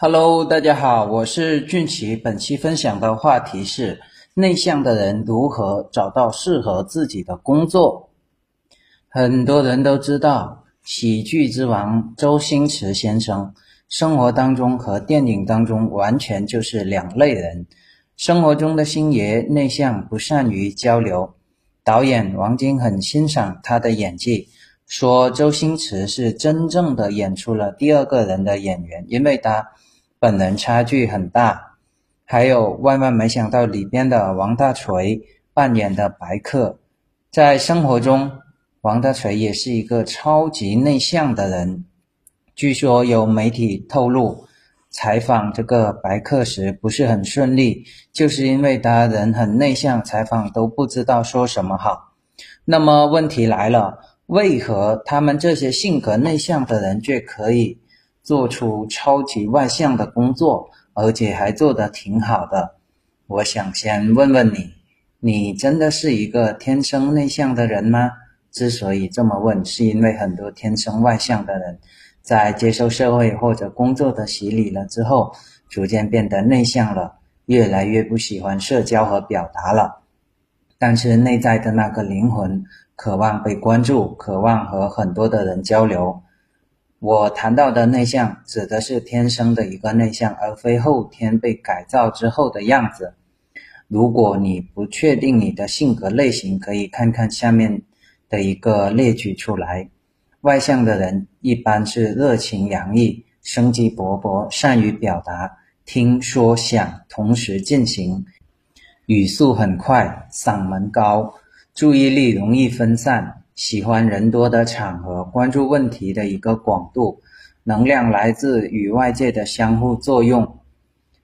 Hello，大家好，我是俊奇。本期分享的话题是内向的人如何找到适合自己的工作。很多人都知道喜剧之王周星驰先生，生活当中和电影当中完全就是两类人。生活中的星爷内向，不善于交流。导演王晶很欣赏他的演技，说周星驰是真正的演出了第二个人的演员，因为他。本人差距很大，还有万万没想到里边的王大锤扮演的白客，在生活中，王大锤也是一个超级内向的人。据说有媒体透露，采访这个白客时不是很顺利，就是因为他人很内向，采访都不知道说什么好。那么问题来了，为何他们这些性格内向的人却可以？做出超级外向的工作，而且还做得挺好的。我想先问问你，你真的是一个天生内向的人吗？之所以这么问，是因为很多天生外向的人，在接受社会或者工作的洗礼了之后，逐渐变得内向了，越来越不喜欢社交和表达了。但是内在的那个灵魂，渴望被关注，渴望和很多的人交流。我谈到的内向，指的是天生的一个内向，而非后天被改造之后的样子。如果你不确定你的性格类型，可以看看下面的一个列举出来。外向的人一般是热情洋溢、生机勃勃、善于表达、听说想同时进行，语速很快、嗓门高、注意力容易分散。喜欢人多的场合，关注问题的一个广度，能量来自与外界的相互作用。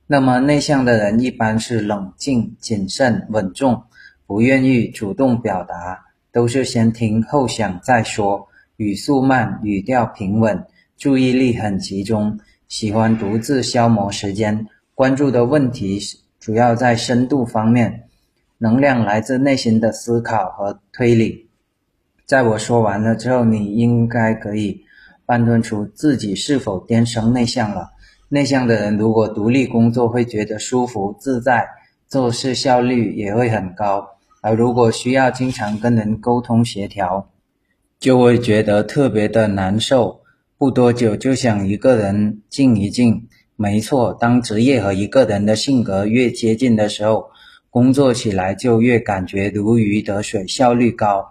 那么内向的人一般是冷静、谨慎、稳重，不愿意主动表达，都是先听后想再说，语速慢，语调平稳，注意力很集中，喜欢独自消磨时间，关注的问题主要在深度方面，能量来自内心的思考和推理。在我说完了之后，你应该可以判断出自己是否天生内向了。内向的人如果独立工作会觉得舒服自在，做事效率也会很高；而如果需要经常跟人沟通协调，就会觉得特别的难受，不多久就想一个人静一静。没错，当职业和一个人的性格越接近的时候，工作起来就越感觉如鱼得水，效率高。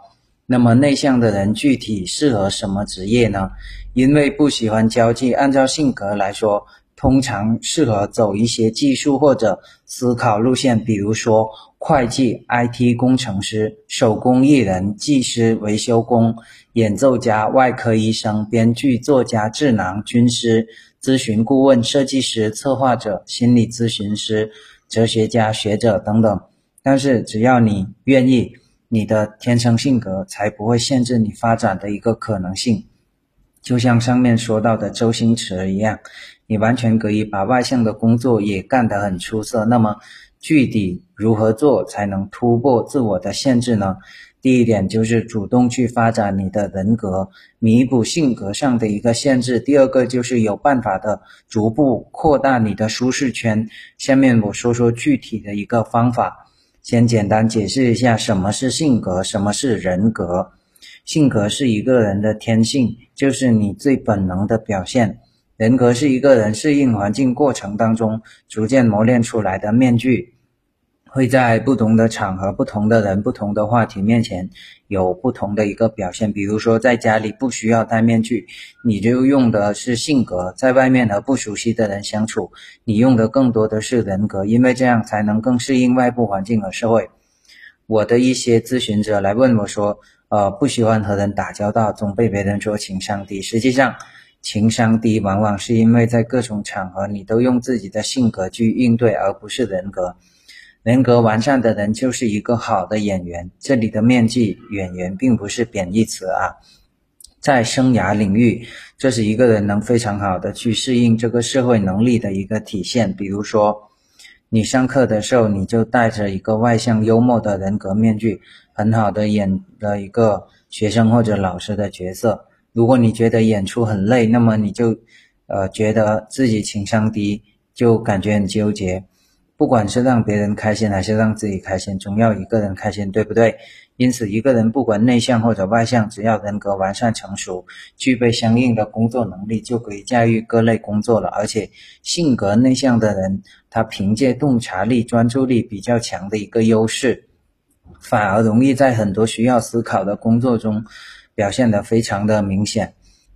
那么内向的人具体适合什么职业呢？因为不喜欢交际，按照性格来说，通常适合走一些技术或者思考路线，比如说会计、IT 工程师、手工艺人、技师、维修工、演奏家、外科医生、编剧、作家、智囊、军师、咨询顾问、设计师、策划者、心理咨询师、哲学家、学者等等。但是只要你愿意。你的天生性格才不会限制你发展的一个可能性，就像上面说到的周星驰一样，你完全可以把外向的工作也干得很出色。那么具体如何做才能突破自我的限制呢？第一点就是主动去发展你的人格，弥补性格上的一个限制。第二个就是有办法的逐步扩大你的舒适圈。下面我说说具体的一个方法。先简单解释一下什么是性格，什么是人格。性格是一个人的天性，就是你最本能的表现。人格是一个人适应环境过程当中逐渐磨练出来的面具。会在不同的场合、不同的人、不同的话题面前有不同的一个表现。比如说，在家里不需要戴面具，你就用的是性格；在外面和不熟悉的人相处，你用的更多的是人格，因为这样才能更适应外部环境和社会。我的一些咨询者来问我说：“呃，不喜欢和人打交道，总被别人说情商低。实际上，情商低往往是因为在各种场合你都用自己的性格去应对，而不是人格。”人格完善的人就是一个好的演员。这里的面具演员并不是贬义词啊，在生涯领域，这是一个人能非常好的去适应这个社会能力的一个体现。比如说，你上课的时候，你就带着一个外向幽默的人格面具，很好的演了一个学生或者老师的角色。如果你觉得演出很累，那么你就呃，觉得自己情商低，就感觉很纠结。不管是让别人开心还是让自己开心，总要一个人开心，对不对？因此，一个人不管内向或者外向，只要人格完善成熟，具备相应的工作能力，就可以驾驭各类工作了。而且，性格内向的人，他凭借洞察力、专注力比较强的一个优势，反而容易在很多需要思考的工作中表现得非常的明显。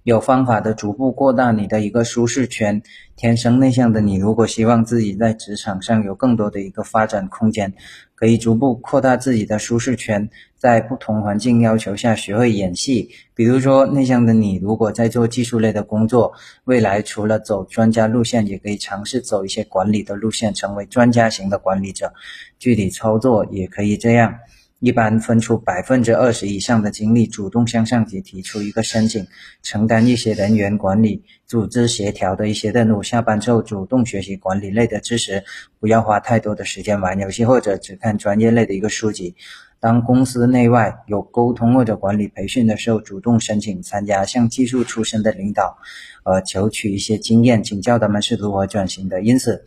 有方法的逐步扩大你的一个舒适圈。天生内向的你，如果希望自己在职场上有更多的一个发展空间，可以逐步扩大自己的舒适圈，在不同环境要求下学会演戏。比如说，内向的你如果在做技术类的工作，未来除了走专家路线，也可以尝试走一些管理的路线，成为专家型的管理者。具体操作也可以这样。一般分出百分之二十以上的精力，主动向上级提出一个申请，承担一些人员管理、组织协调的一些任务。下班之后主动学习管理类的知识，不要花太多的时间玩游戏或者只看专业类的一个书籍。当公司内外有沟通或者管理培训的时候，主动申请参加向技术出身的领导，呃，求取一些经验，请教他们是如何转型的。因此。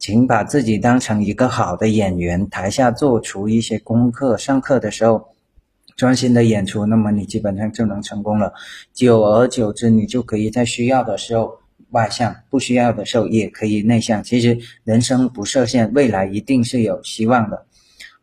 请把自己当成一个好的演员，台下做出一些功课，上课的时候专心的演出，那么你基本上就能成功了。久而久之，你就可以在需要的时候外向，不需要的时候也可以内向。其实人生不设限，未来一定是有希望的。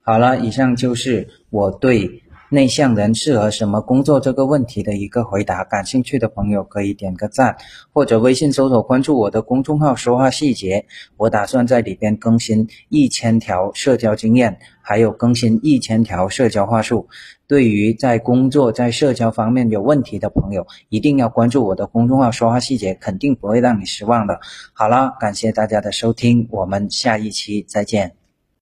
好了，以上就是我对。内向人适合什么工作这个问题的一个回答，感兴趣的朋友可以点个赞，或者微信搜索关注我的公众号“说话细节”。我打算在里边更新一千条社交经验，还有更新一千条社交话术。对于在工作在社交方面有问题的朋友，一定要关注我的公众号“说话细节”，肯定不会让你失望的。好了，感谢大家的收听，我们下一期再见。